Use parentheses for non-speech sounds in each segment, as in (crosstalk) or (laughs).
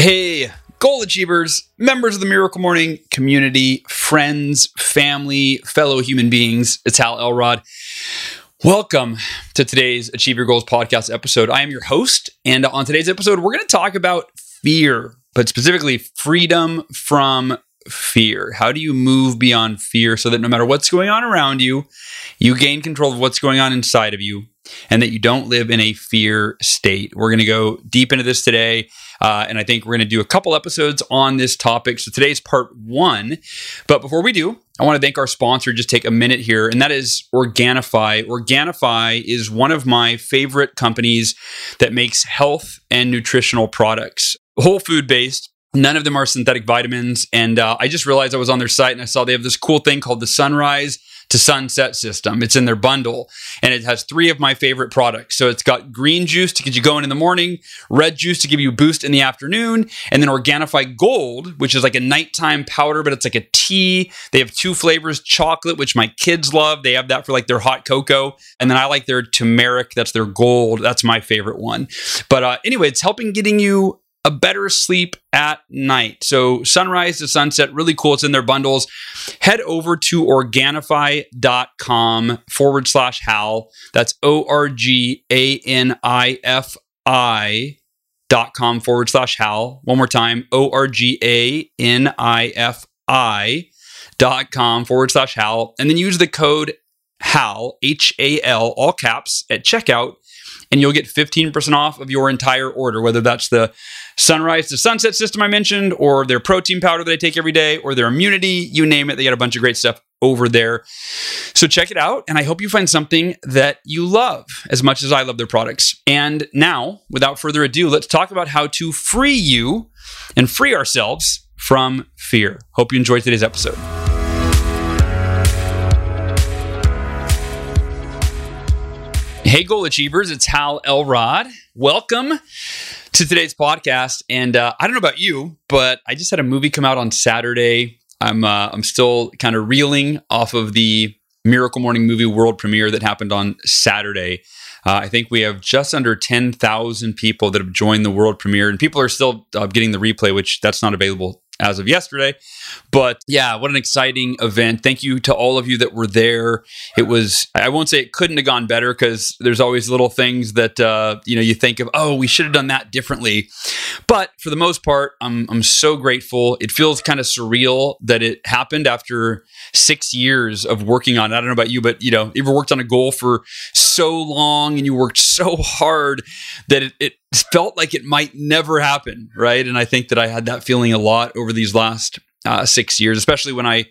Hey, goal achievers, members of the Miracle Morning community, friends, family, fellow human beings. It's Hal Elrod. Welcome to today's Achieve Your Goals podcast episode. I am your host, and on today's episode, we're going to talk about fear, but specifically freedom from fear. How do you move beyond fear so that no matter what's going on around you, you gain control of what's going on inside of you and that you don't live in a fear state? We're going to go deep into this today. Uh, and I think we're going to do a couple episodes on this topic. So today's part one. But before we do, I want to thank our sponsor. Just take a minute here, and that is Organifi. Organifi is one of my favorite companies that makes health and nutritional products, whole food based. None of them are synthetic vitamins. And uh, I just realized I was on their site and I saw they have this cool thing called the Sunrise to sunset system. It's in their bundle and it has three of my favorite products. So it's got green juice to get you going in the morning, red juice to give you a boost in the afternoon, and then Organifi Gold, which is like a nighttime powder, but it's like a tea. They have two flavors chocolate, which my kids love. They have that for like their hot cocoa. And then I like their turmeric. That's their gold. That's my favorite one. But uh, anyway, it's helping getting you a better sleep at night. So sunrise to sunset, really cool. It's in their bundles. Head over to organifi.com forward slash Hal. That's O R G A N I F I dot com forward slash Hal. One more time, O R G A N I F I dot com forward slash Hal. And then use the code HAL, H A L, all caps at checkout and you'll get 15% off of your entire order, whether that's the sunrise to sunset system I mentioned, or their protein powder that I take every day, or their immunity, you name it. They got a bunch of great stuff over there. So check it out, and I hope you find something that you love as much as I love their products. And now, without further ado, let's talk about how to free you and free ourselves from fear. Hope you enjoyed today's episode. Hey, goal achievers, it's Hal Elrod. Welcome to today's podcast. And uh, I don't know about you, but I just had a movie come out on Saturday. I'm uh, I'm still kind of reeling off of the Miracle Morning movie world premiere that happened on Saturday. Uh, I think we have just under 10,000 people that have joined the world premiere, and people are still uh, getting the replay, which that's not available as of yesterday. But yeah, what an exciting event. Thank you to all of you that were there. It was, I won't say it couldn't have gone better because there's always little things that, uh, you know, you think of, oh, we should have done that differently. But for the most part, I'm, I'm so grateful. It feels kind of surreal that it happened after six years of working on it. I don't know about you, but, you know, you ever worked on a goal for so long and you worked so hard that it, it felt like it might never happen, right? And I think that I had that feeling a lot over these last uh, six years, especially when I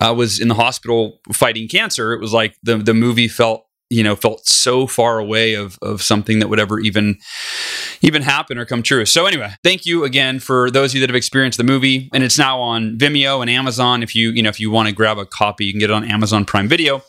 uh, was in the hospital fighting cancer. It was like the the movie felt you know felt so far away of of something that would ever even even happen or come true. So anyway, thank you again for those of you that have experienced the movie, and it's now on Vimeo and Amazon. If you you know if you want to grab a copy, you can get it on Amazon Prime Video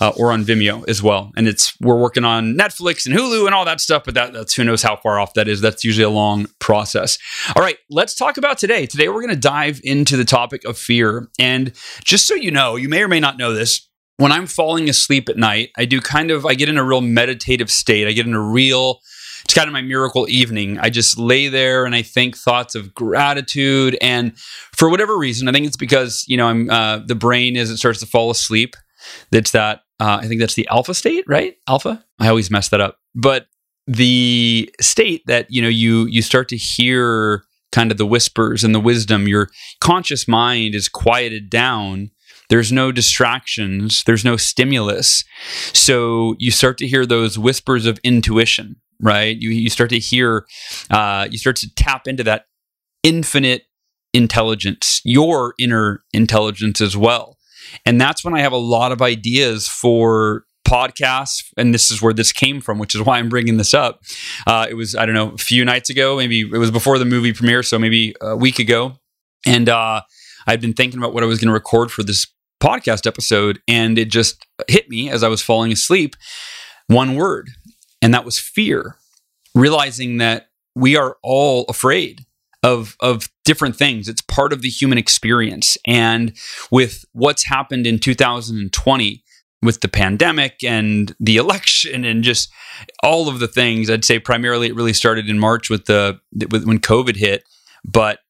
uh, or on Vimeo as well. And it's we're working on Netflix and Hulu and all that stuff, but that, that's who knows how far off that is. That's usually a long process. All right, let's talk about today. Today we're going to dive into the topic of fear. And just so you know, you may or may not know this. When I'm falling asleep at night, I do kind of I get in a real meditative state. I get in a real it's kind of my miracle evening. I just lay there and I think thoughts of gratitude. And for whatever reason, I think it's because you know I'm uh, the brain as it starts to fall asleep. That's that uh, I think that's the alpha state, right? Alpha. I always mess that up. But the state that you know you you start to hear kind of the whispers and the wisdom. Your conscious mind is quieted down. There's no distractions. There's no stimulus. So you start to hear those whispers of intuition, right? You you start to hear, uh, you start to tap into that infinite intelligence, your inner intelligence as well. And that's when I have a lot of ideas for podcasts. and this is where this came from, which is why I'm bringing this up. Uh, it was I don't know a few nights ago, maybe it was before the movie premiere, so maybe a week ago, and uh, I'd been thinking about what I was going to record for this podcast episode, and it just hit me as I was falling asleep. One word, and that was fear. Realizing that we are all afraid of of different things. It's part of the human experience. And with what's happened in 2020 with the pandemic and the (laughs) election and just all of the things, I'd say primarily it really started in March with the with, when COVID hit. But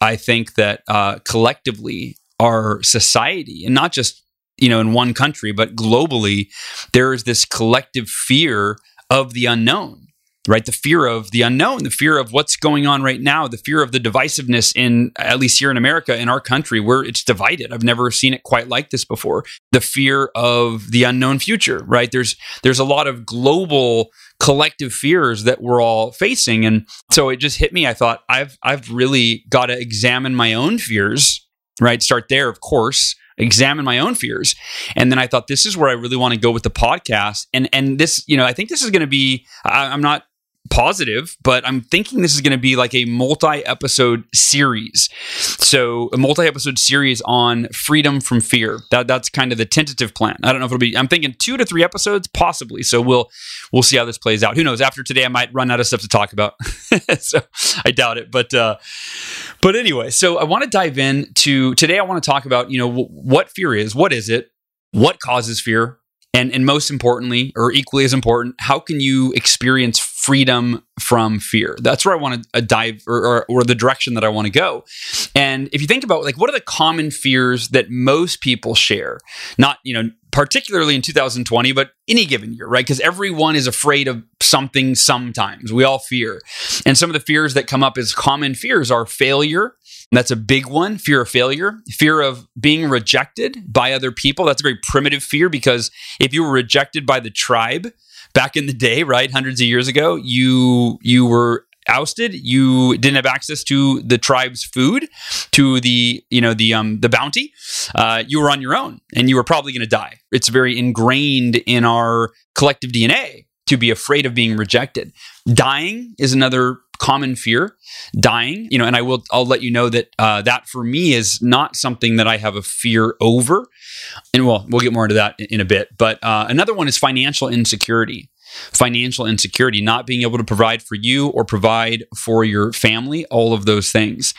I think that uh, collectively, our society, and not just you know in one country, but globally, there is this collective fear of the unknown right? The fear of the unknown the fear of what's going on right now the fear of the divisiveness in at least here in america in our country where it's divided. I've never seen it quite like this before. The fear of the unknown future right? There's there's a lot of global collective fears that we're all facing. And so it just hit me. I thought i've i've really got to examine my own fears right? Start there of course. Examine my own fears. And then i thought this is where i really want to go with the podcast. And and this you know i think this is going to be I, i'm not positive, but I'm thinking this is going to be like a multi episode series. So, a multi episode series on freedom from fear. That that's kind of the tentative plan. I don't know if it'll be I'm thinking 2 to 3 episodes possibly. So, we'll we'll see how this plays out. Who knows? After today I might run out of stuff to talk about. (laughs) so, I doubt it, but uh but anyway, so I want to dive in to today I want to talk about, you know, w- what fear is, what is it? What causes fear? And, and most importantly, or equally as important, how can you experience freedom from fear? That's where I want to uh, dive, or, or, or the direction that I want to go. And if you think about like what are the common fears that most people share, not you know particularly in 2020, but any given year, right? Because everyone is afraid of something sometimes. We all fear. And some of the fears that come up as common fears are failure, that's a big one fear of failure, fear of being rejected by other people. That's a very primitive fear because if you were rejected by the tribe back in the day, right, hundreds of years ago, you you were ousted. You didn't have access to the tribe's food to the you know the um the bounty. Uh, you were on your own and you were probably going to die. It's very ingrained in our collective dna to be afraid of being rejected. Dying is another common fear dying you know and i will i'll let you know that uh, that for me is not something that i have a fear over. And well we'll get more into that in, a bit. But uh, another one is financial insecurity. Financial insecurity not being able to provide for you or provide for your family all of those things.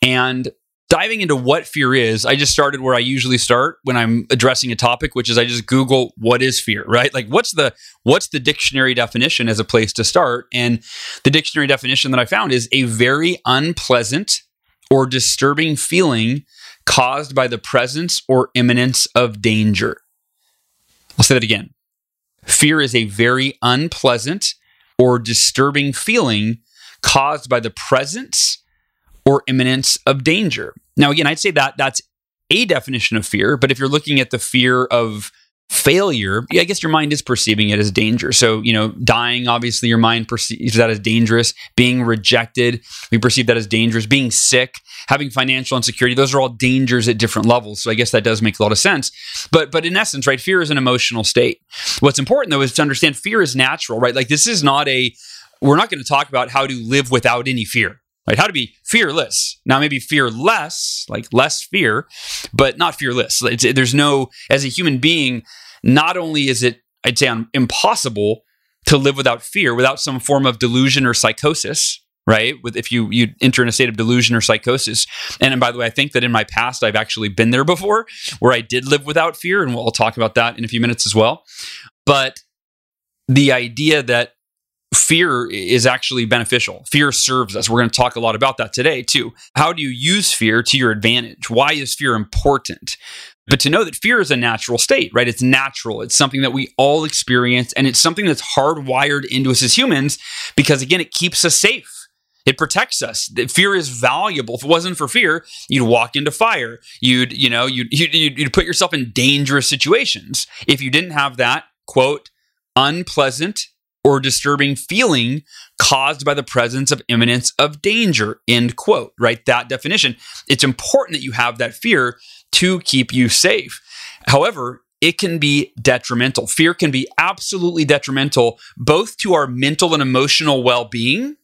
And diving into what fear is, I just started where I usually start when I'm addressing a topic, which is I just Google what is fear, right? Like what's the what's the dictionary definition as a place to start? And the dictionary definition that I found is a very unpleasant or disturbing feeling caused by the presence or imminence of danger. I'll say that again. Fear is a very unpleasant or disturbing feeling caused by the presence or imminence of danger. Now, again, I'd say that that's a definition of fear, but if you're looking at the fear of failure, I guess your mind is perceiving it as danger. So, you know, dying, obviously, your mind perceives that as dangerous. Being rejected, we perceive that as dangerous. Being sick, having financial insecurity, those are all dangers at different levels. So, I guess that does make a lot of sense. But, but in essence, right, fear is an emotional state. What's important though is to understand fear is natural, right? Like, this is not a, we're not going to talk about how to live without any fear right? How to be fearless. Now, maybe fearless, like less fear, but not fearless. It's, there's no, as a human being, not only is it, I'd say, impossible to live without fear, without some form of delusion or psychosis, right? With if you you enter in a state of delusion or psychosis, and, and by the way, I think that in my past I've actually been there before, where I did live without fear, and we'll talk about that in a few minutes as well. But the idea that fear is actually beneficial. Fear serves us. We're going to talk a lot about that today, too. How do you use fear to your advantage? Why is fear important? But to know that fear is a natural state, right? It's natural. It's something that we all experience, and it's something that's hardwired into us as humans because, again, it keeps us safe. It protects us. Fear is valuable. If it wasn't for fear, you'd walk into fire. You'd, you know, you'd, you'd, you'd put yourself in dangerous situations. If you didn't have that, quote, unpleasant or disturbing feeling caused by the presence of imminence of danger end quote right that definition it's important that you have that fear to keep you safe however it can be detrimental. Fear can be absolutely detrimental both to our mental and emotional well being,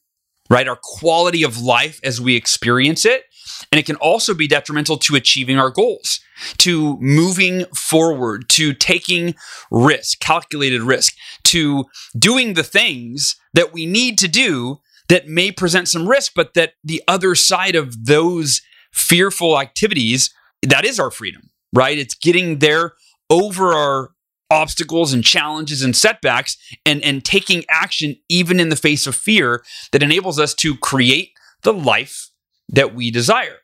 right? Our quality of life as we experience it. And it can also be detrimental to achieving our goals, to moving forward, to taking risk, calculated risk, to doing the things that we need to do that may present some risk, but that the other side of those fearful activities, that is our freedom, right? It's getting there over our obstacles and challenges and setbacks and, and taking action even in the face of fear that enables us to create the life that we desire.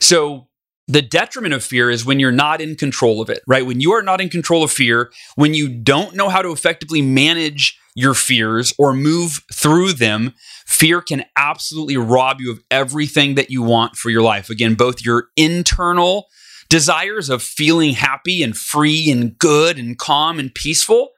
So the detriment of fear is when you're not in control of it, right? When you are not in control of fear, when you don't know how to effectively manage your fears or move through them, fear can absolutely rob you of everything that you want for your life. Again, both your internal desires of feeling happy and free and good and calm and peaceful,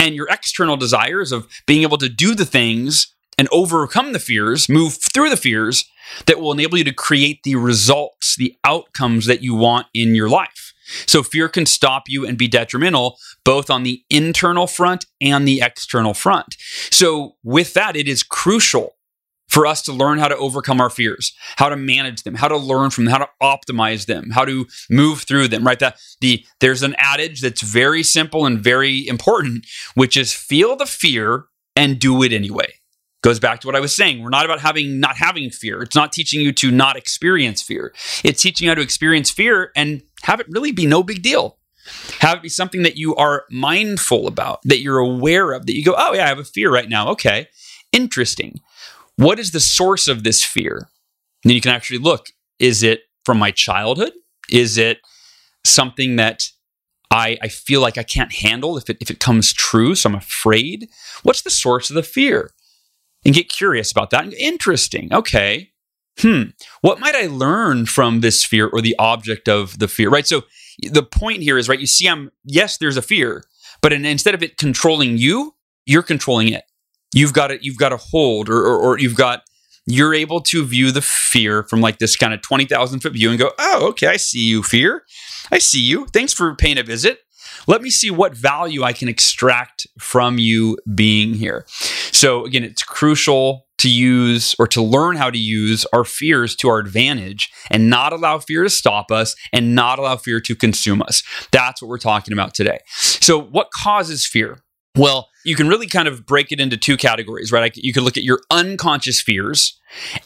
and your external desires of being able to do the things and overcome the fears, move through the fears that will enable you to create the results, the outcomes that you want in your life. So fear can stop you and be detrimental both on the internal front and the external front. So with that, it is crucial for us to learn how to overcome our fears, how to manage them, how to learn from them, how to optimize them, how to move through them, right? That the there's an adage that's very simple and very important, which is feel the fear and do it anyway. Goes back to what I was saying. We're not about having not having fear. It's not teaching you to not experience fear. It's teaching you how to experience fear and have it really be no big deal. Have it be something that you are mindful about, that you're aware of, that you go, oh, yeah, I have a fear right now. Okay, interesting. What is the source of this fear? And then you can actually look is it from my childhood? Is it something that I, I feel like I can't handle if it, if it comes true? So I'm afraid. What's the source of the fear? And get curious about that. Interesting. Okay. Hmm. What might I learn from this fear or the object of the fear? Right. So the point here is right. You see, I'm yes, there's a fear, but in, instead of it controlling you, you're controlling it. You've got it. You've got a hold, or, or, or you've got. You're able to view the fear from like this kind of twenty thousand foot view and go, "Oh, okay, I see you, fear. I see you. Thanks for paying a visit. Let me see what value I can extract from you being here. So, again, it's crucial to use or to learn how to use our fears to our advantage and not allow fear to stop us and not allow fear to consume us. That's what we're talking about today. So, what causes fear? Well, you can really kind of break it into two categories, right? You could look at your unconscious fears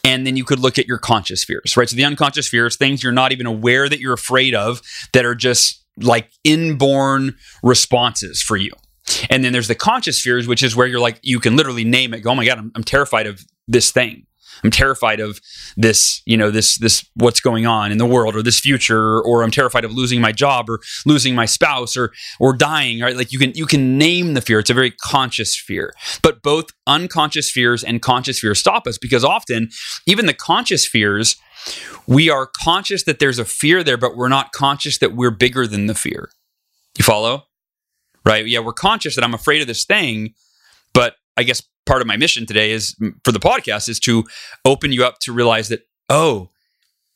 and then you could look at your conscious fears, right? So the unconscious fears, things you're not even aware that you're afraid of that are just like inborn responses for you. And then there's the conscious fears, which is where you're like, you can literally name it. Go, oh my God, I'm, I'm terrified of this thing. I'm terrified of this, you know, this, this, what's going on in the world or this future, or I'm terrified of losing my job or losing my spouse or, or dying, right? Like you can, you can name the fear. It's a very conscious fear, but both unconscious fears and conscious fears stop us because often even the conscious fears we are conscious that there's a fear there, but we're not conscious that we're bigger than the fear. You follow? Right? Yeah, we're conscious that I'm afraid of this thing, but I guess part of my mission today is mm, for the podcast is to open you up to realize that, oh,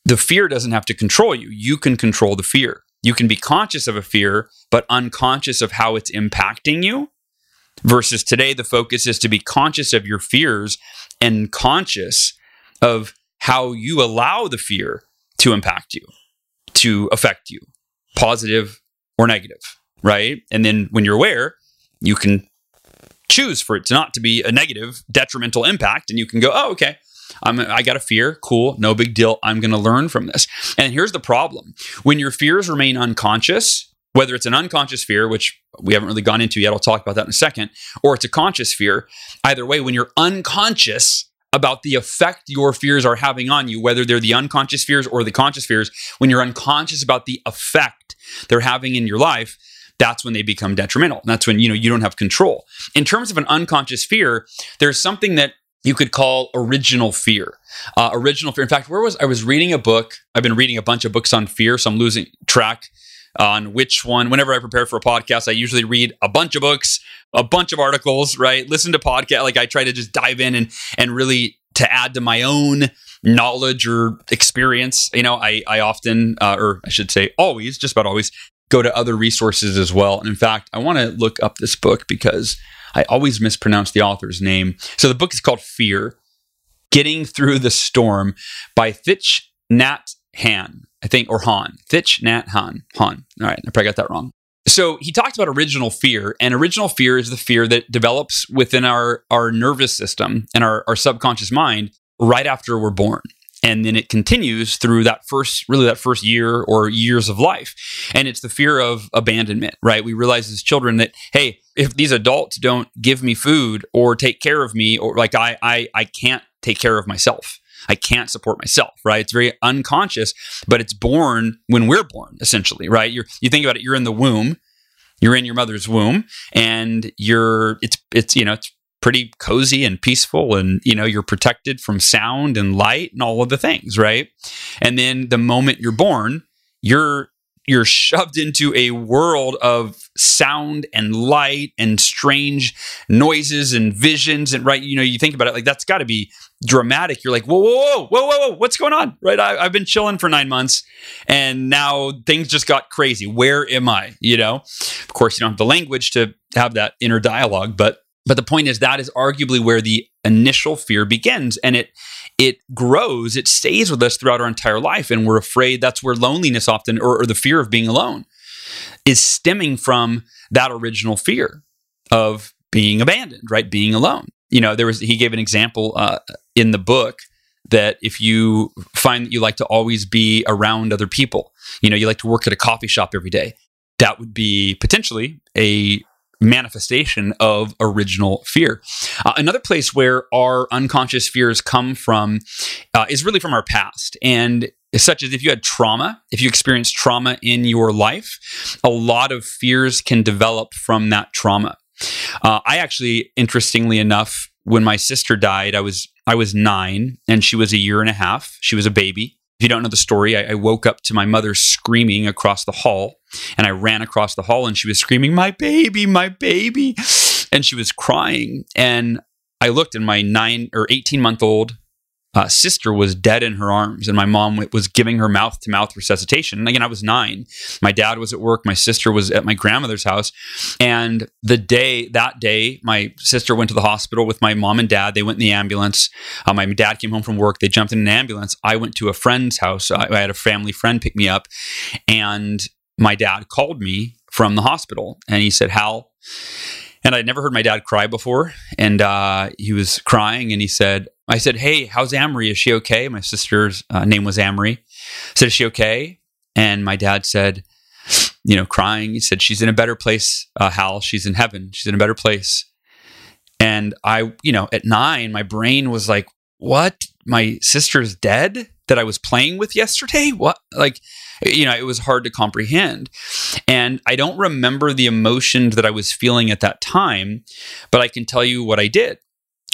the fear doesn't have to control you. You can control the fear. You can be conscious of a fear, but unconscious of how it's impacting you. Versus today, the focus is to be conscious of your fears and conscious of how you allow the fear to impact you, to affect you, positive or negative, right? And then when you're aware, you can choose for it to not to be a negative, detrimental impact, and you can go, oh, okay. I'm, I got a fear. Cool. No big deal. I'm going to learn from this. And here's the problem when your fears remain unconscious, whether it's an unconscious fear, which we haven't really gone into yet, I'll talk about that in a second, or it's a conscious fear, either way, when you're unconscious about the effect your fears are having on you, whether they're the unconscious fears or the conscious fears, when you're unconscious about the effect they're having in your life, that's when they become detrimental. That's when you know you don't have control. In terms of an unconscious fear, there's something that you could call original fear. Uh, original fear. In fact, where was I was reading a book? I've been reading a bunch of books on fear, so I'm losing track on which one. Whenever I prepare for a podcast, I usually read a bunch of books, a bunch of articles, right? Listen to podcast. Like I try to just dive in and and really to add to my own knowledge or experience. You know, I I often uh, or I should say always, just about always go to other resources as well. And in fact, I want to look up this book because I always mispronounce the author's name. So the book is called Fear Getting Through the Storm by Thich Nhat Hanh, I think, or Han. Thich Nhat Hanh. Han. All right, I probably got that wrong. So he talked about original fear, and original fear is the fear that develops within our, our nervous system and our, our subconscious mind right after we're born and then it continues through that first really that first year or years of life and it's the fear of abandonment right we realize as children that hey if these adults don't give me food or take care of me or like i i, I can't take care of myself I can't support myself, right? It's very unconscious, but it's born when we're born, essentially, right? You're, you think about it, you're in the womb, you're in your mother's womb, and you're, it's, it's, you know, it's pretty cozy and peaceful and you know you're protected from sound and light and all of the things right and then the moment you're born you're you're shoved into a world of sound and light and strange noises and visions and right you know you think about it like that's got to be dramatic. You're like whoa whoa whoa whoa whoa whoa what's going on? Right? I, have been chilling for nine months and now things just got crazy. Where am i? You know? Of course you don't have the language to have that inner dialogue but but the point is that is arguably where the initial fear begins and it it grows, it stays with us throughout our entire life. And we're afraid that's where loneliness often, or, or the fear of being alone, is stemming from that original fear of being abandoned, right? Being alone. You know, there was, he gave an example uh, in the book that if you find that you like to always be around other people, you know, you like to work at a coffee shop every day, that would be potentially a manifestation of original fear. Uh, another place where our unconscious fears come from uh, is really from our past. And such as if you had trauma, if you experienced trauma in your life, a lot of fears can develop from that trauma. Uh, I actually, interestingly enough, when my sister died, I was I was nine, and she was a year and a half. She was a baby. If you don't know the story, I, I, woke up to my mother screaming across the hall, and I ran across the hall, and she was screaming, "My baby, my baby!" and she was crying. And I looked, and my nine or eighteen month old uh, sister was dead in her arms, and my mom was giving her mouth to mouth resuscitation. And again, I was nine. My dad was at work. My sister was at my grandmother's house. And the day, that day, my sister went to the hospital with my mom and dad. They went in the ambulance. Uh, my dad came home from work. They jumped in an ambulance. I went to a friend's house. I, I had a family friend pick me up. And my dad called me from the hospital and he said, Hal, and I'd never heard my dad cry before. And uh, he was crying and he said, I said, Hey, how's Amory? Is she okay? My sister's uh, name was Amory. I said, Is she okay? And my dad said, You know, crying, he said, She's in a better place, uh, Hal. She's in heaven. She's in a better place. And I, you know, at nine, my brain was like, What? My sister's dead that I was playing with yesterday? What? Like, you know, it was hard to comprehend. And I don't remember the emotions that I was feeling at that time, but I can tell you what I did.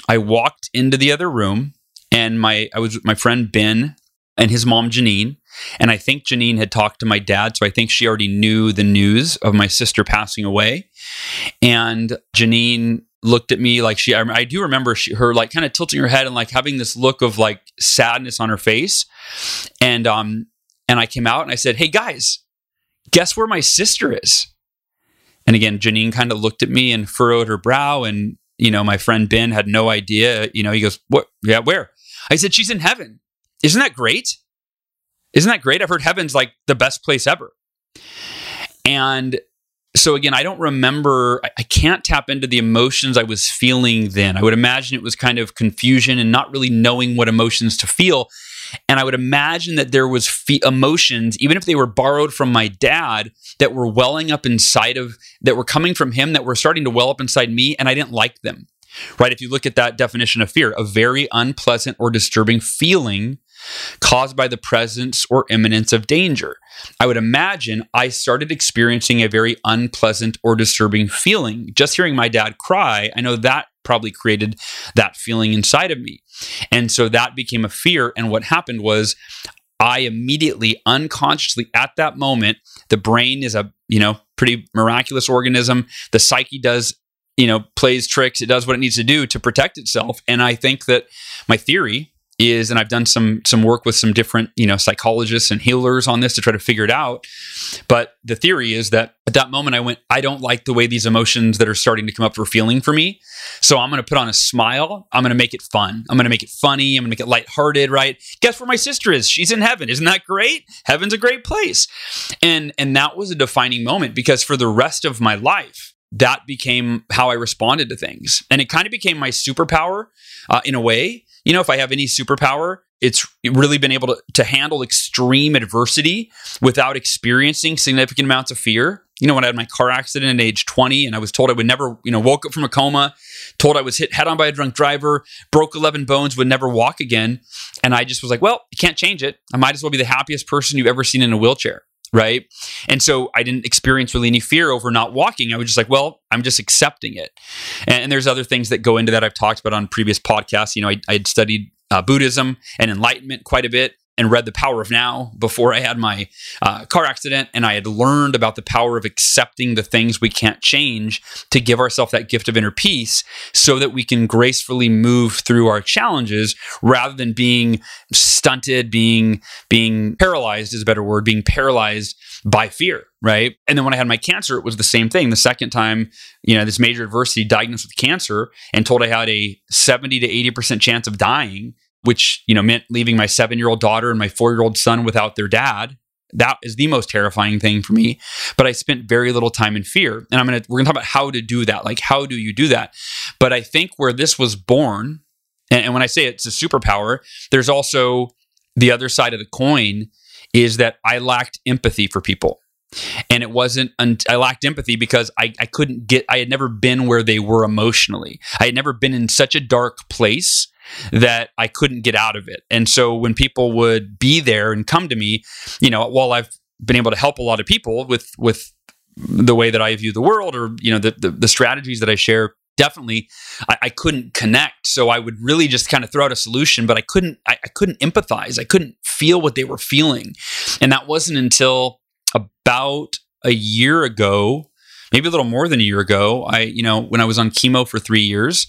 I walked into the other room and my I was with my friend Ben and his mom Janine. And I think Janine had talked to my dad, so I think she already knew the news of my sister passing away. And Janine looked at me like she, I, do remember she, her like kind of tilting her head and like having this look of like sadness on her face. And, um, and I came out and I said, Hey guys, guess where my sister is? And again, Janine kind of looked at me and furrowed her brow and you know, my friend Ben had no idea. You know, he goes, What? Yeah, where? I said, She's in heaven. Isn't that great? Isn't that great? I've heard heaven's like the best place ever. And so again, I don't remember, I can't tap into the emotions I was feeling then. I would imagine it was kind of confusion and not really knowing what emotions to feel. And I would imagine that there was fe- emotions, even if they were borrowed from my dad, that were welling up inside of, that were coming from him, that were starting to well up inside me, and I didn't like them. Right? If you look at that definition of fear, a very unpleasant or disturbing feeling caused by the presence or imminence of danger. I would imagine I started experiencing a very unpleasant or disturbing feeling. Just hearing my dad cry, I know that probably created that feeling inside of me. And so that became a fear. And what happened was I immediately, unconsciously, at that moment, the brain is a, you know, pretty miraculous organism. The psyche does, you know, plays tricks. It does what it needs to do to protect itself. And I think that my theory is and I've done some some work with some different, you know, psychologists and healers on this to try to figure it out. But the theory is that at that moment I went, I don't like the way these emotions that are starting to come up are feeling for me. So I'm going to put on a smile. I'm going to make it fun. I'm going to make it funny. I'm going to make it lighthearted, right? Guess where my sister is? She's in heaven. Isn't that great? Heaven's a great place. And and that was a defining moment because for the rest of my life, that became how I responded to things. And it kind of became my superpower uh, in a way. You know, if I have any superpower, it's really been able to, to handle extreme adversity without experiencing significant amounts of fear. You know, when I had my car accident at age 20 and I was told I would never, you know, woke up from a coma, told I was hit head on by a drunk driver, broke 11 bones, would never walk again. And I just was like, well, you can't change it. I might as well be the happiest person you've ever seen in a wheelchair right? And so I didn't experience really any fear over not walking. I was just like, well, I'm just accepting it. And, and there's other things that go into that I've talked about on previous podcasts. You know, I, had studied uh, Buddhism and enlightenment quite a bit and read The Power of Now before I had my uh, car accident. And I had learned about the power of accepting the things we can't change to give ourselves that gift of inner peace so that we can gracefully move through our challenges rather than being stunted, being, being paralyzed is a better word, being paralyzed by fear. Right. And then when I had my cancer, it was the same thing. The second time, you know, this major adversity diagnosed with cancer and told I had a 70 to 80% chance of dying which you know meant leaving my seven year old daughter and my four year old son without their dad. That is the most terrifying thing for me. But I spent very little time in fear, and I'm gonna we're gonna talk about how to do that. Like how do you do that? But I think where this was born, and, and when I say it's a superpower, there's also the other side of the coin is that I lacked empathy for people. And it wasn't, I lacked empathy because I, I couldn't get, I had never been where they were emotionally. I had never been in such a dark place that I couldn't get out of it. And so when people would be there and come to me, you know, while I've been able to help a lot of people with with the way that I view the world or you know the the, the strategies that I share definitely I, I, couldn't connect so i would really just kind of throw out a solution but i couldn't I, I, couldn't empathize i couldn't feel what they were feeling and that wasn't until about a year ago maybe a little more than a year ago i you know when i was on chemo for three years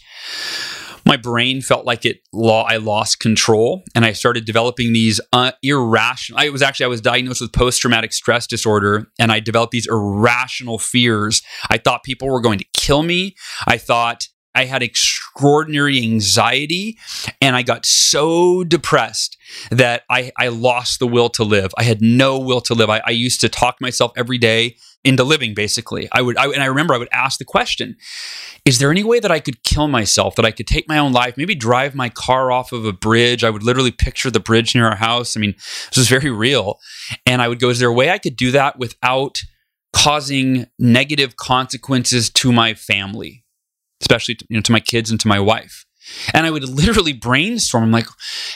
my brain felt like it law I lost control and I started developing these uh, irrational I was actually I was diagnosed with post traumatic stress disorder and I developed these irrational fears. I thought people were going to kill me. I thought I had extraordinary anxiety and I got so depressed that I, I lost the will to live. I had no will to live. I, I used to talk myself every day into living, basically. I would, I, and I remember I would ask the question Is there any way that I could kill myself, that I could take my own life, maybe drive my car off of a bridge? I would literally picture the bridge near our house. I mean, this was very real. And I would go, Is there a way I could do that without causing negative consequences to my family? Especially to, you know, to my kids and to my wife. And I would literally brainstorm. I'm like,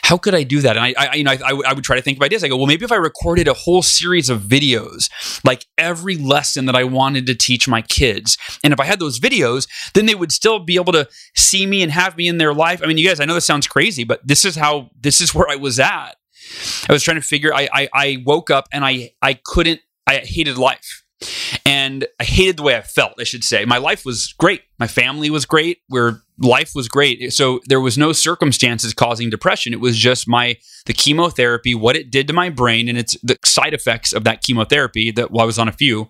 how could I do that? And I, I you know, I, I, would try to think of ideas. I go, well, maybe if I recorded a whole series of videos, like every lesson that I wanted to teach my kids, and if I had those videos, then they would still be able to see me and have me in their life. I mean, you guys, I know this sounds crazy, but this is how this is (laughs) where I was at. I was trying to figure. I, I, I woke up and I, I couldn't. I hated life. And I hated the way I felt, I should say. My life was great. My family was great. Where life was great. So there was no circumstances causing depression. It was just my the chemotherapy, what it did to my brain, and it's the side effects of that chemotherapy that well, I was on a few.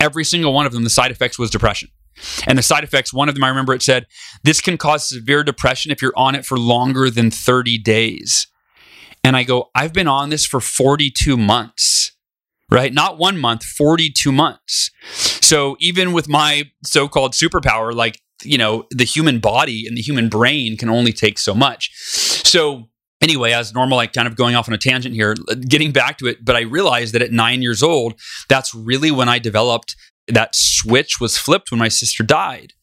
Every single one of them, the side effects was depression. And the side effects, one of them I remember it said, this can cause severe depression if you're on it for longer than 30 days. And I go, I've been on this for 42 months right? Not one month, 42 months. So even with my so called superpower, like, you know, the human body and the human brain can only take so much. So, anyway, as normal, like kind of going off on a tangent here, getting back to it, but I realized that at nine years old, that's really when I developed that switch was flipped when my sister died.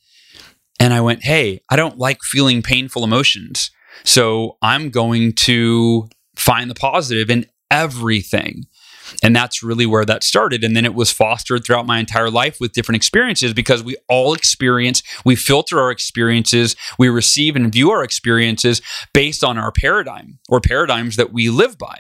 And I went, hey, I don't like feeling painful emotions. So I'm going to find the positive in everything. And that's really where that started. And then it was fostered throughout my entire life with different experiences because we all experience, we filter our experiences, we receive and view our experiences based on our paradigm or paradigms that we live by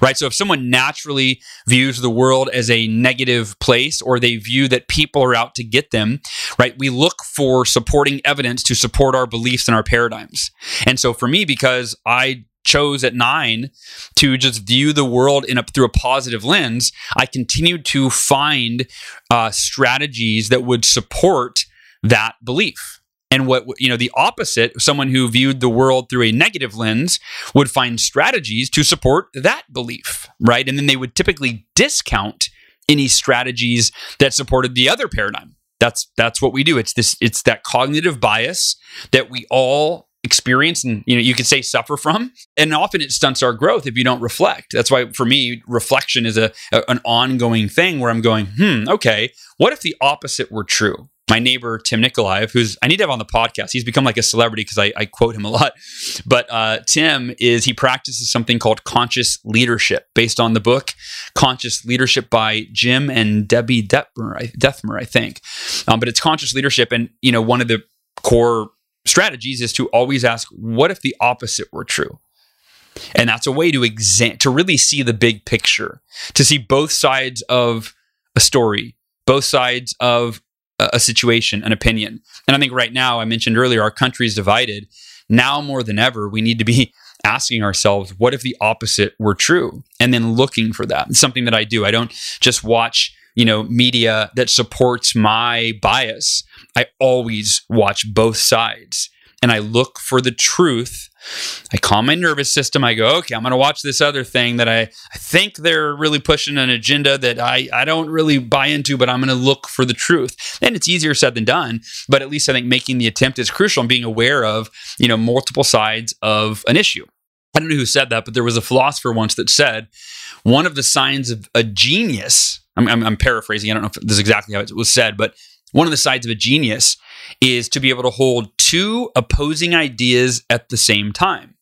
right? So if someone naturally views the world as a negative place or they view that people are out to get them, right? We look for supporting evidence to support our beliefs and our paradigms. And so for me, because I chose at nine to just view the world in a, through a positive lens, I continued to find uh, strategies that would support that belief. And what, you know, the opposite, someone who viewed the world through a negative lens would find strategies to support that belief, right? And then they would typically discount any strategies that supported the other paradigm. That's that's what we do. It's this it's that cognitive bias that we all experience and you know you could say suffer from. And often it stunts our growth if you don't reflect. That's why for me reflection is a, a, an ongoing thing where i'm going hmm okay what if the opposite were true? My neighbor tim nikolaev who's i need to have on the podcast. He's become like a celebrity because I, I, quote him a lot. But uh, tim is he practices something called conscious leadership based on the book conscious leadership by jim and debbie detmer i, Dethmer, I think. Um, but it's conscious leadership and you know one of the core strategies is to always ask, what if the opposite were true? And that's a way to exam to really see the big picture, to see both sides of a story, both sides of a situation, an opinion. And I think right now, I mentioned earlier, our country is divided. Now more than ever, we need to be (laughs) asking ourselves, what if the opposite were true? And then looking for that. It's something that I do. I don't just watch you know media that supports my bias i always watch both sides. And i look for the truth. I calm my nervous system. I go okay i'm going to watch this other thing that I, I think they're really pushing an agenda that I, I don't really buy into but i'm going to look for the truth. And it's easier said than done but at least i think making the attempt is crucial and being aware of you know multiple sides of an issue. I don't know who said that, but there was a philosopher once that said one of the signs of a genius I'm, I'm, I'm paraphrasing. I don't know if this is exactly how it was said, but one of the sides of a genius is to be able to hold two opposing ideas at the same time.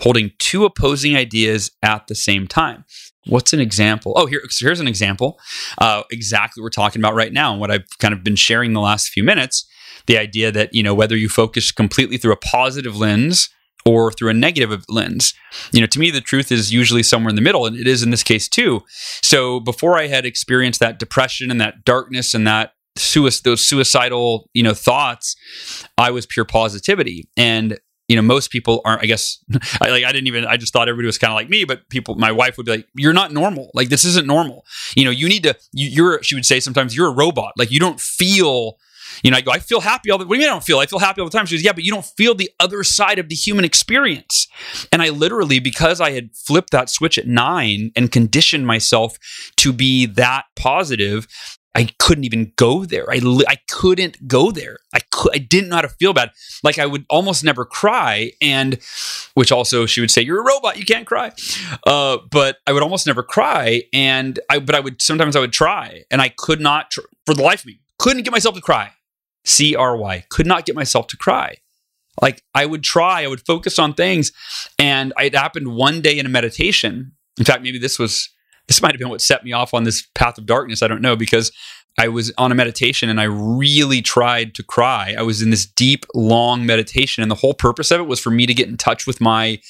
Holding two opposing ideas at the same time. What's an example? Oh, here, so here's an example. Uh, exactly what we're talking about right now, and what I've kind of been sharing the last few minutes. The idea that you know whether you focus completely through a positive lens or through a negative lens. You know, to me, the truth is usually somewhere in the middle, and it is in this case too. So before I had experienced that depression and that darkness and that suicide, those suicidal, you know, thoughts, I was pure positivity. And you know, most people aren't. I guess (laughs) I like. I didn't even. I just thought everybody was kind of like me. But people, my wife would be like, "You're not normal. Like this isn't normal. You know, you need to. You, you're." She would say sometimes, "You're a robot. Like you don't feel." You know, I go, I feel happy all the time. What do you mean I don't feel? I feel happy all the time. She goes, Yeah, but you don't feel the other side of the human experience. And I literally, because I had flipped that switch at nine and conditioned myself to be that positive, I couldn't even go there. I, I couldn't go there. I, I didn't know how to feel bad. Like I would almost never cry. And which also she would say, you're a robot. You can't cry. Uh, but I would almost never cry. And I, but I would, sometimes I would try and I could not, tr- for the life of me, couldn't get myself to cry. C R Y. Could not get myself to cry. Like I would try, I would focus on things. And it happened one day in a meditation. In fact, maybe this was, this might have been what set me off on this path of darkness. I don't know, because I was on a meditation and I really tried to cry. I was in this deep, long meditation. And the whole purpose of it was for me to get in touch with my,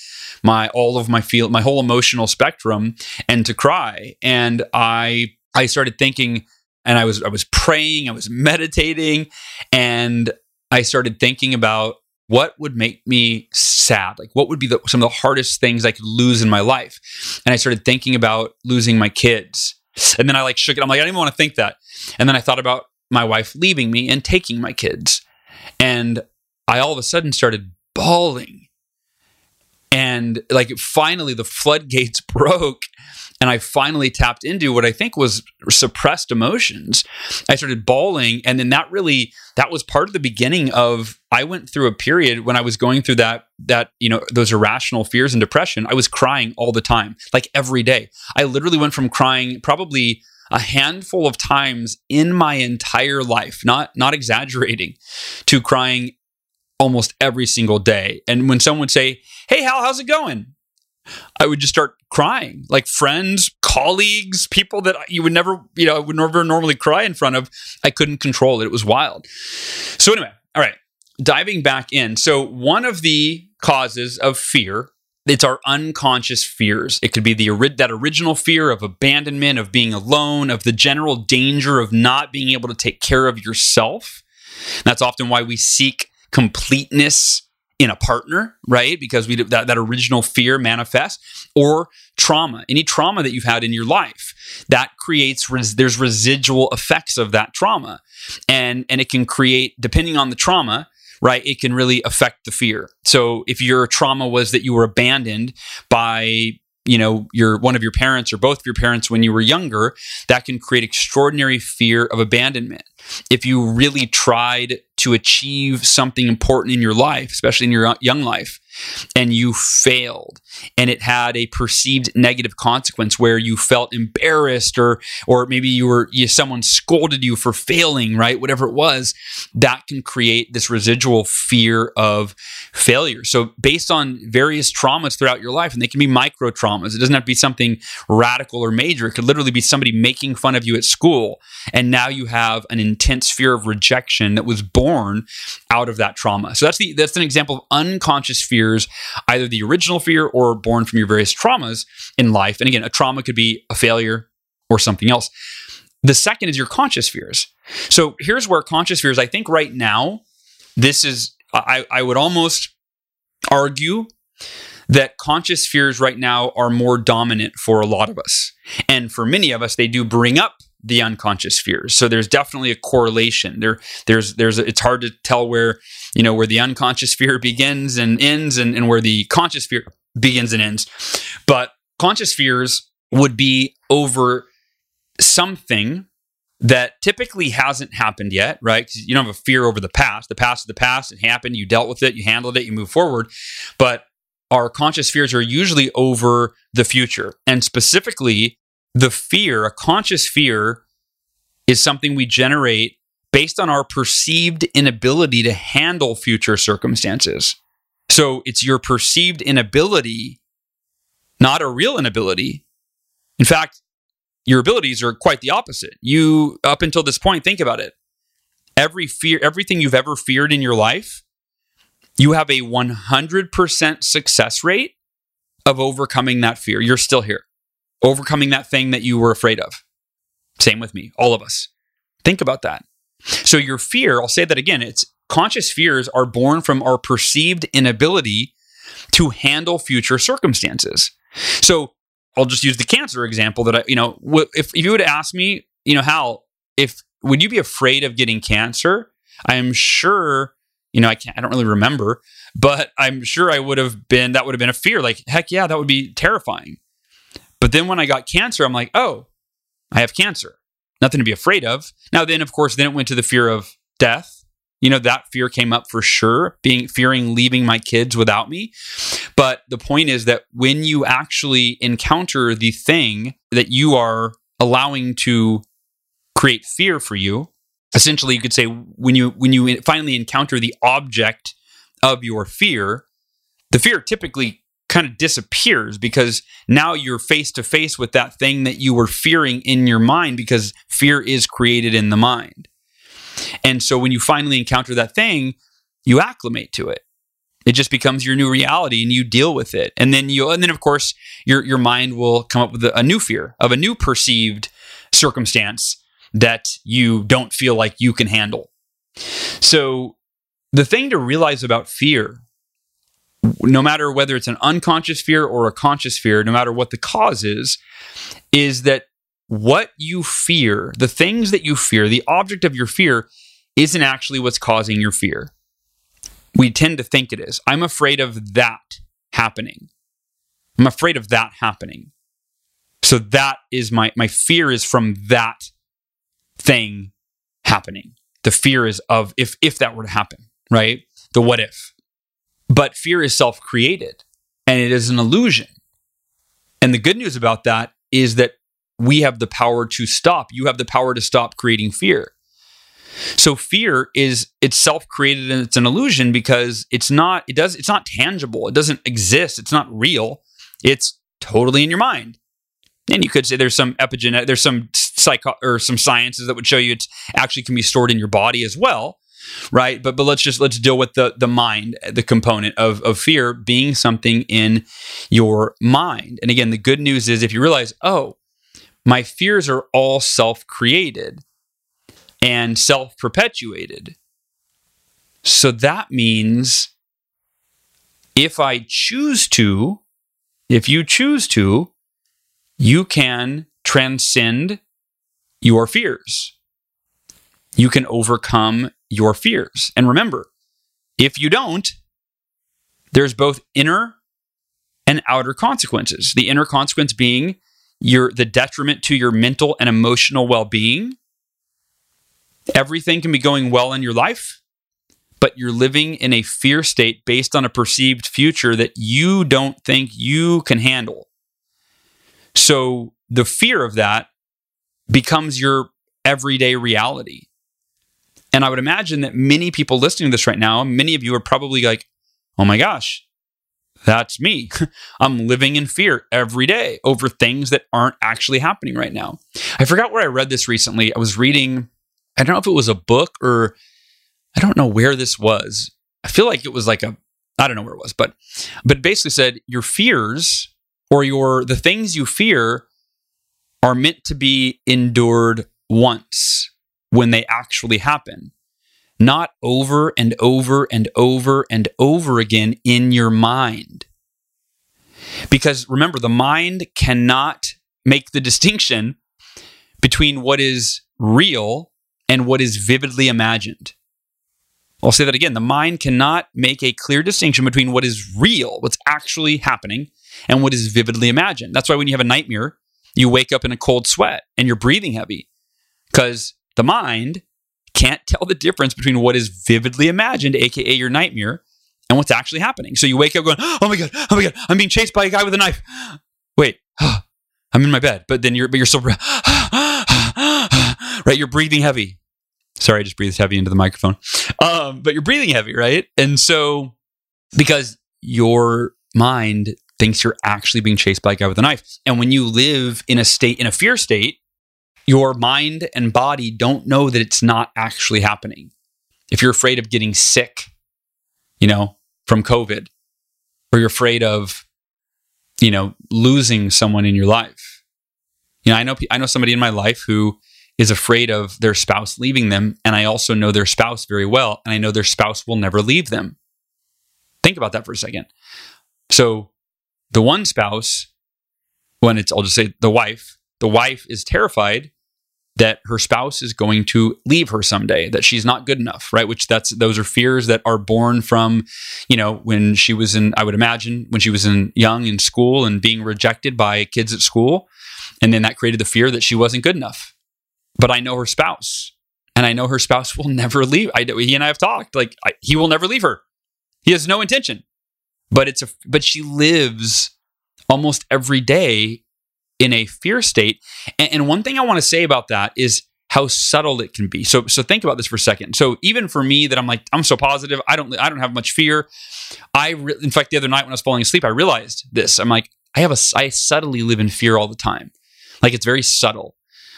my, all of my feel, my whole emotional spectrum and to cry. And I, I started thinking, and I was I was praying, I was meditating, and I started thinking about what would make me sad? Like what would be the, some of the hardest things i could lose in my life? And i started thinking about losing my kids. And then i like shook it. I'm like i didn't want to think that. And then i thought about my wife leaving me and taking my kids. And i all of a sudden started bawling and like finally the floodgates (laughs) broke and I finally tapped into what I think was suppressed emotions. I started bawling, and then that really that was part of the beginning of. I went through a period when I was going through that that you know those irrational fears and depression. I was crying all the time, like every day. I literally went from crying probably a handful of times in my entire life, not not exaggerating, to crying almost every single day. And when someone would say, "Hey, Hal, how's it going?" I would just start crying. Like friends, colleagues, people that you would never, you know, would never normally cry in front of. I couldn't control it. It was wild. So anyway, all right, diving back in. So one of the causes of fear it's our unconscious fears. It could be the that original fear of abandonment, of being alone, of the general danger of not being able to take care of yourself. That's often why we seek completeness in a partner, right? Because we that, that original fear manifests, or trauma, any trauma that you've had in your life that creates res, there's residual effects of that trauma, and and it can create depending on the trauma, right? It can really affect the fear. So if your trauma was that you were abandoned by you know your one of your parents or both of your parents when you were younger that can create extraordinary fear of abandonment if you really tried to achieve something important in your life especially in your young life and you failed and it had a perceived negative consequence where you felt embarrassed or or maybe you were you, someone scolded you for failing right? Whatever it was that can create this residual fear of failure. So based on various traumas throughout your life and they can be micro traumas it doesn't have to be something radical or major. It could literally be somebody making fun of you at school and now you have an intense fear of rejection that was born out of that trauma so that's the that's an example of unconscious fears, either the original fear or born from your various traumas in life. And again, a trauma could be a failure or something else. The second is your conscious fears. So here's where conscious fears, I think right now, this is, I, I would almost argue that conscious fears right now are more dominant for a lot of us. And for many of us, they do bring up the unconscious fears. So there's definitely a correlation. There, there's, there's, it's hard to tell where, you know, where the unconscious fear begins and ends, and, and where the conscious fear begins and ends. But conscious fears would be over something that typically hasn't happened yet, right? Because you don't have a fear over the past. The past is the past. It happened. You dealt with it. You handled it. You move forward. But our conscious fears are usually over the future. And specifically, the fear, a conscious fear, is something we generate based on our perceived inability to handle future circumstances. So it's your perceived inability, not a real inability. In fact, your abilities are quite the opposite. You, up until this point, think about it. Every fear, everything you've ever feared in your life, you have a 100% success rate of overcoming that fear. You're still here overcoming that thing that you were afraid of. Same with me, all of us. Think about that. So, your fear, I'll say that again, it's conscious fears are born from our perceived inability to handle future circumstances. So, I'll just use the cancer example that I, you know, if, if you would ask me, you know, Hal, if would you be afraid of getting cancer? I am sure, you know, I can't, I don't really remember, but I'm sure I would have been, that would have been a fear. Like, heck yeah, that would be terrifying. But then when I got cancer, I'm like, oh, I have cancer. Nothing to be afraid of. Now, then, of course, then it went to the fear of death. You know, that fear came up for sure, being fearing leaving my kids without me. But the point is that when you actually encounter the thing that you are allowing to create fear for you, essentially you could say when you when you finally encounter the object of your fear, the fear typically kind of disappears because now you're face to face with that thing that you were fearing in your mind because fear is created in the mind. And so when you finally encounter that thing, you acclimate to it. It just becomes your new reality and you deal with it. And then you and then of course your your mind will come up with a, a new fear of a new perceived circumstance that you don't feel like you can handle. So the thing to realize about fear no matter whether it's an unconscious fear or a conscious fear, no matter what the cause is, is that what you fear, the things that you fear, the object of your fear, isn't actually what's causing your fear. We tend to think it is. I'm afraid of that happening. I'm afraid of that happening. So that is my my fear is from that thing happening. The fear is of if if that were to happen, right? The what if. But fear is self created and it is an illusion. And the good news about that is that we have the power to stop. You have the power to stop creating fear. So fear is it's self-created and it's an illusion because it's not it does it's not tangible. It doesn't exist. It's not real. It's totally in your mind. And you could say there's some epigenetic there's some psycho or some sciences that would show you it actually can be stored in your body as well right? But but let's just let's deal with the the mind the component of of fear being something in your mind. And again the good news is if you realize oh my fears are all self-created and self-perpetuated. So that means if I choose to, if you choose to, you can transcend your fears. You can overcome your fears. And remember, if you don't, there's both inner and outer consequences. The inner consequence being your the detriment to your mental and emotional well-being. Everything can be going well in your life, but you're living in a fear state based on a perceived future that you don't think you can handle. So the fear of that becomes your everyday reality. And I would imagine that many people listening to this right now, many of you are probably like, oh my gosh, that's me. (laughs) I'm living in fear every day over things that aren't actually happening right now. I forgot where I read this recently. I was reading, I don't know if it was a book or I don't know where this was. I feel like it was like a, I don't know where it was, but, but basically said your fears or your, the things you fear are meant to be endured once when they actually happen not over and over and over and over again in your mind. Because remember, the mind cannot make the distinction between what is real and what is vividly imagined. I'll say that again. The mind cannot make a clear distinction between what is real, what's actually happening, and what is vividly imagined. That's why when you have a nightmare, you wake up in a cold sweat and you're breathing heavy because the mind can't tell the difference between what is vividly imagined, aka your nightmare, and what's actually happening. So you wake up going, "Oh my god, oh my god, I'm being chased by a guy with a knife." (gasps) Wait, (gasps) I'm in my bed, but then you're but you're still (gasps) right. You're breathing heavy. Sorry, I just breathed heavy into the microphone. Um, but you're breathing heavy, right? And so because your mind thinks you're actually being chased by a guy with a knife, and when you live in a state in a fear state, your mind and body don't know that it's not actually happening. If you're afraid of getting sick, you know, from COVID, or you're afraid of, you know, losing someone in your life. You know, I know I know somebody in my life who is afraid of their spouse leaving them, and I also know their spouse very well, and I know their spouse will never leave them. Think about that for a second. So, the one spouse, when it's I'll just say the wife, the wife is terrified that her spouse is going to leave her someday that she's not good enough right? Which that's those are fears that are born from you know when she was in i would imagine when she was in young in school and being rejected by kids at school. And then that created the fear that she wasn't good enough. But i know her spouse and i know her spouse will never leave I, he and i have talked like I, he will never leave her. He has no intention. But it's a but she lives almost every day in a fear state. And, and one thing I want to say about that is how subtle it can be. So so think about this for a second. So even for me that I'm like I'm so positive, I don't I don't have much fear. I re- in fact the other night when I was falling asleep, I realized this. I'm like I have a I subtly live in fear all the time. Like it's very subtle.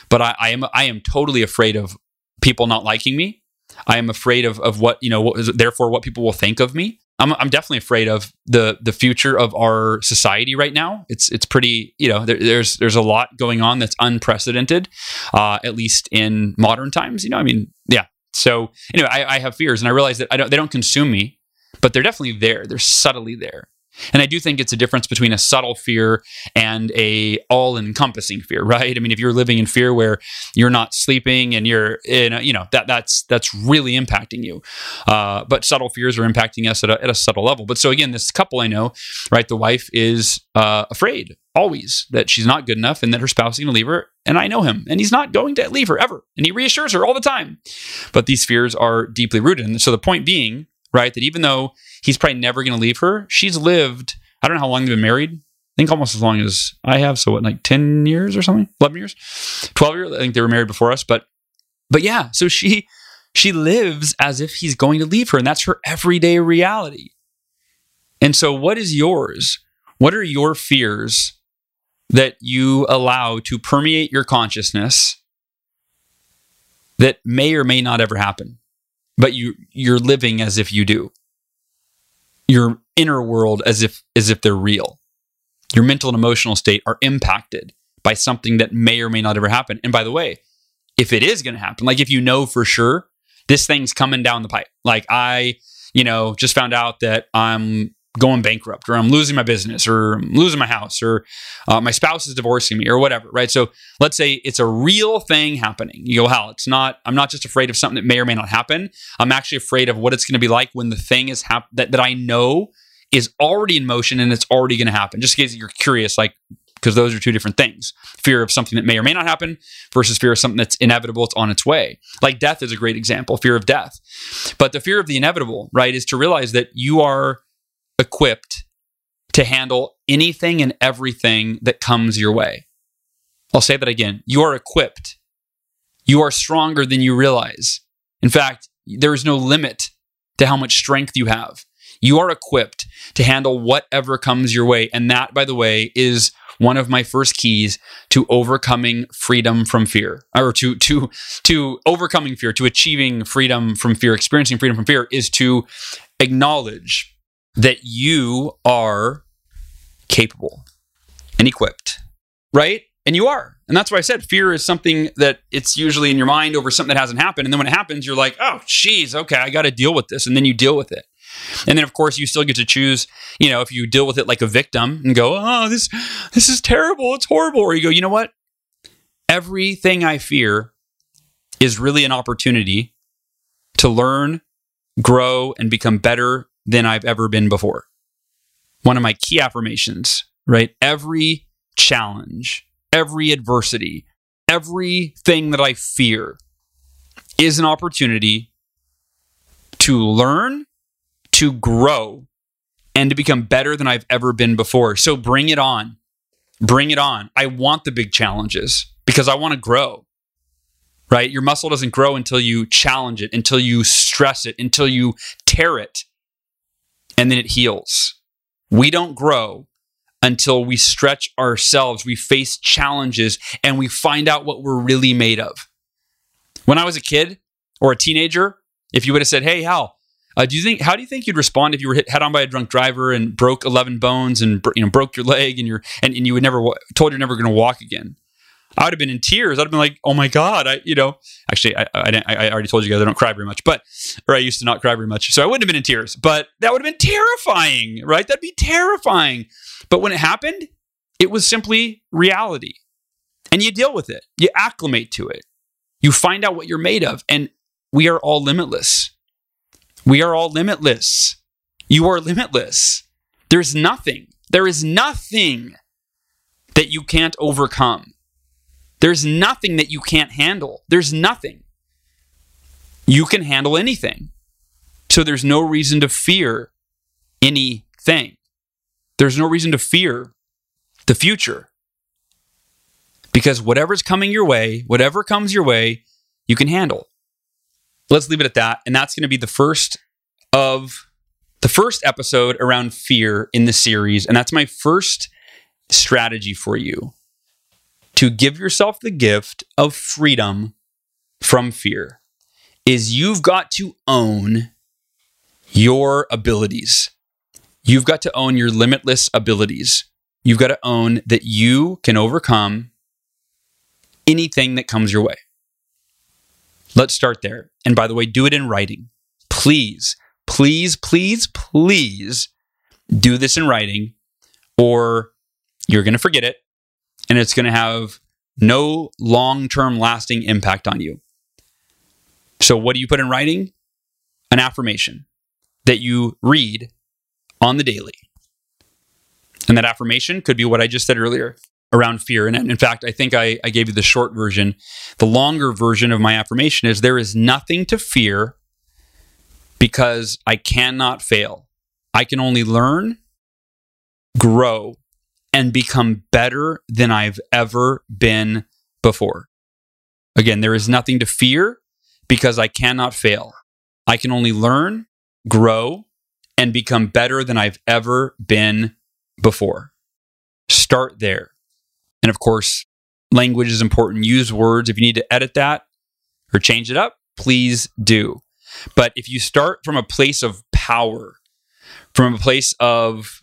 But I, I am I am totally afraid of people not liking me. I am afraid of of what, you know, what, therefore what people will think of me. I'm, I'm definitely afraid of the the future of our society right now. It's it's pretty you know there, there's there's a lot going on that's unprecedented, uh, at least in modern times. You know, I mean, yeah. So anyway, I, I have fears, and I realize that I don't they don't consume me, but they're definitely there. They're subtly there. And I do think it's a difference between a subtle fear and a all-encompassing fear, right? I mean, if you're living in fear where you're not sleeping and you're in, a, you know, that that's that's really impacting you. Uh, but subtle fears are impacting us at a, at a subtle level. But so again, this couple I know, right? The wife is uh, afraid always that she's not good enough and that her spouse is going to leave her. And I know him, and he's not going to leave her ever. And he reassures her all the time. But these fears are deeply rooted. And so the point being, right, that even though he's probably never going to leave her. She's lived, I don't know how long they've been married. I think almost as long as I have. So what, like 10 years or something? 11 years? 12 years? I think they were married before us. But, but yeah, so she, she lives as if he's going to leave her. And that's her everyday reality. And so what is yours? What are your fears that you allow to permeate your consciousness that may or may not ever happen? But you you're living as if you do your inner world as if as if they're real. Your mental and emotional state are impacted by something that may or may not ever happen. And by the way, if it is going to happen, like if you know for sure this thing's coming down the pipe, like I, you know, just found out that I'm going bankrupt or I'm losing my business or I'm losing my house or uh, my spouse is divorcing me or whatever, right? So let's say it's a real thing happening. You go, Hal, it's not, I'm not just afraid of something that may or may not happen. I'm actually afraid of what it's going to be like when the thing is hap- that, that I know is already in motion and it's already going to happen. Just in case you're curious, like, because those are two different things fear of something that may or may not happen versus fear of something that's inevitable, it's on its way. Like death is a great example, fear of death. But the fear of the inevitable, right, is to realize that you are equipped to handle anything and everything that comes your way. I'll say that again. You are equipped. You are stronger than you realize. In fact, there is no limit to how much strength you have. You are equipped to handle whatever comes your way. And that, by the way, is one of my first keys to overcoming freedom from fear or to to to overcoming fear to achieving freedom from fear experiencing freedom from fear is to acknowledge that you are capable and equipped, right? And you are. And that's why I said fear is something that it's usually in your mind over something that hasn't happened. And then when it happens, you're like, oh, geez, okay, I got to deal with this. And then you deal with it. And then, of course, you still get to choose, you know, if you deal with it like a victim and go, oh, this, this is terrible. It's horrible. Or you go, you know what? Everything I fear is really an opportunity to learn, grow, and become better than I've ever been before. One of my key affirmations, right? Every challenge, every adversity, everything that I fear is an opportunity to learn, to grow, and to become better than I've ever been before. So bring it on. Bring it on. I want the big challenges because I want to grow. Right? Your muscle doesn't grow until you challenge it, until you stress it, until you tear it and then it heals. We don't grow until we stretch ourselves, we face challenges, and we find out what we're really made of. When I was a kid or a teenager, if you would have said, "Hey, Hal, uh, do you think how do you think you'd respond if you were hit head on by a drunk driver and broke 11 bones and you know broke your leg and you and, and you would never told you're never going to walk again?" I would have been in tears. I'd have been like, "Oh my god!" I, you know, actually, I, I, I, already told you guys I don't cry very much, but or I used to not cry very much, so I wouldn't have been in tears. But that would have been terrifying, right? That'd be terrifying. But when it happened, it was simply reality, and you deal with it. You acclimate to it. You find out what you're made of, and we are all limitless. We are all limitless. You are limitless. There's nothing. There is nothing that you can't overcome. There's nothing that you can't handle. There's nothing. You can handle anything. So there's no reason to fear anything. There's no reason to fear the future. Because whatever's coming your way, whatever comes your way, you can handle. Let's leave it at that. And that's going to be the first of the first episode around fear in the series. And that's my first strategy for you to give yourself the gift of freedom from fear is you've got to own your abilities. You've got to own your limitless abilities. You've got to own that you can overcome anything that comes your way. Let's start there. And by the way, do it in writing. Please, please, please, please do this in writing, or you're going to forget it and it's going to have no long term lasting impact on you. So, what do you put in writing? An affirmation that you read on the daily. And that affirmation could be what I just said earlier around fear. And in fact, I think I, I gave you the short version. The longer version of my affirmation is there is nothing to fear because I cannot fail. I can only learn, grow, and become better than I've ever been before. Again, there is nothing to fear because I cannot fail. I can only learn, grow, and become better than I've ever been before. Start there. And of course, language is important. Use words. If you need to edit that or change it up, please do. But if you start from a place of power, from a place of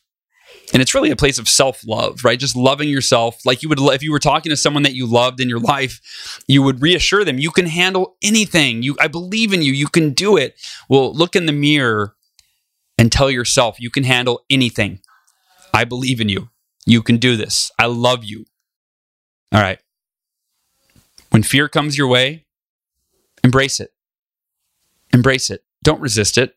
and it's really a place of self-love right just loving yourself like you would if you were talking to someone that you loved in your life you would reassure them you can handle anything you i believe in you you can do it well look in the mirror and tell yourself you can handle anything. I believe in you. You can do this. I love you. All right. When fear comes your way, embrace it. Embrace it. Don't resist it.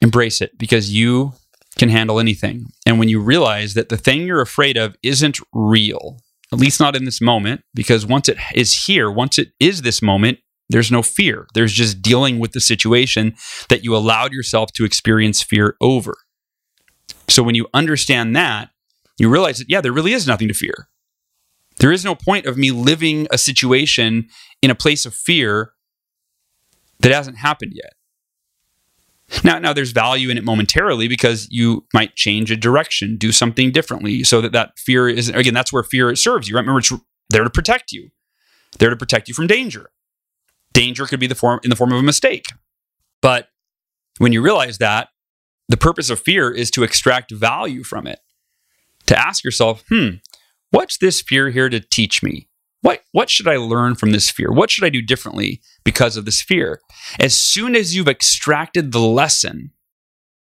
Embrace it because you can handle anything. And when you realize that the thing you're afraid of isn't real, at least not in this moment, because once it is here, once it is this moment, there's no fear. There's just dealing with the situation that you allowed yourself to experience fear over. So when you understand that, you realize that, yeah, there really is nothing to fear. There is no point of me living a situation in a place of fear that hasn't happened yet. Now, now there's value in it momentarily because you might change a direction, do something differently, so that that fear is again. That's where fear serves you. Right? Remember, it's there to protect you, there to protect you from danger. Danger could be the form in the form of a mistake, but when you realize that, the purpose of fear is to extract value from it. To ask yourself, hmm, what's this fear here to teach me? What, what should I learn from this fear? What should I do differently because of this fear? As soon as you've extracted the lesson,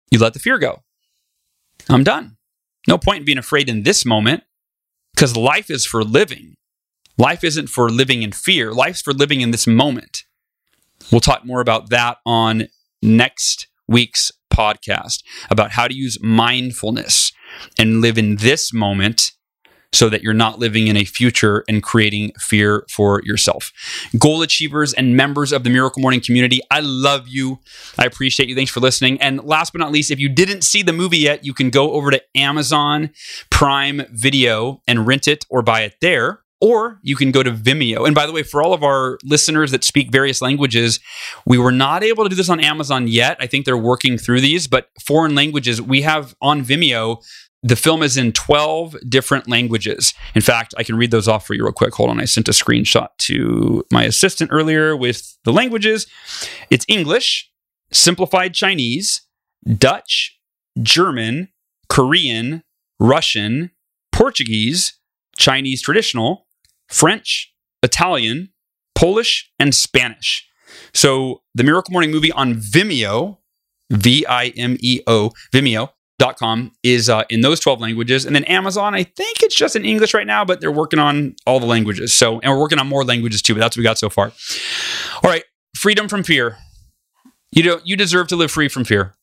you let the fear go. I'm done. No point in being afraid in this moment because life is for living. Life isn't for living in fear, life's for living in this moment. We'll talk more about that on next week's podcast about how to use mindfulness and live in this moment so that you're not living in a future and creating fear for yourself. Goal achievers and members of the Miracle Morning community, I love you. I appreciate you. Thanks for listening. And last but not least, if you didn't see the movie yet, you can go over to Amazon Prime Video and rent it or buy it there or you can go to Vimeo. And by the way, for all of our listeners that speak various languages, we were not able to do this on Amazon yet. I think they're working through these, but foreign languages, we have on Vimeo the film is in 12 different languages. In fact, I can read those off for you real quick. Hold on. I sent a screenshot to my assistant earlier with the languages. It's English, simplified Chinese, Dutch, German, Korean, Russian, Portuguese, Chinese traditional, French, Italian, Polish, and Spanish. So the Miracle Morning movie on Vimeo, V I M E O, Vimeo, Com is uh, in those 12 languages. And then Amazon, I think it's just in English right now, but they're working on all the languages. So, and we're working on more languages too, but that's what we got so far. All right, freedom from fear. You know, you deserve to live free from fear.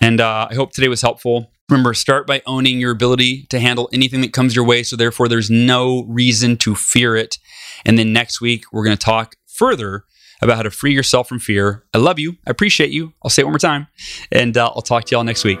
And uh, I hope today was helpful. Remember, start by owning your ability to handle anything that comes your way. So, therefore, there's no reason to fear it. And then next week, we're going to talk further about how to free yourself from fear. I love you. I appreciate you. I'll say it one more time. And uh, I'll talk to y'all next week.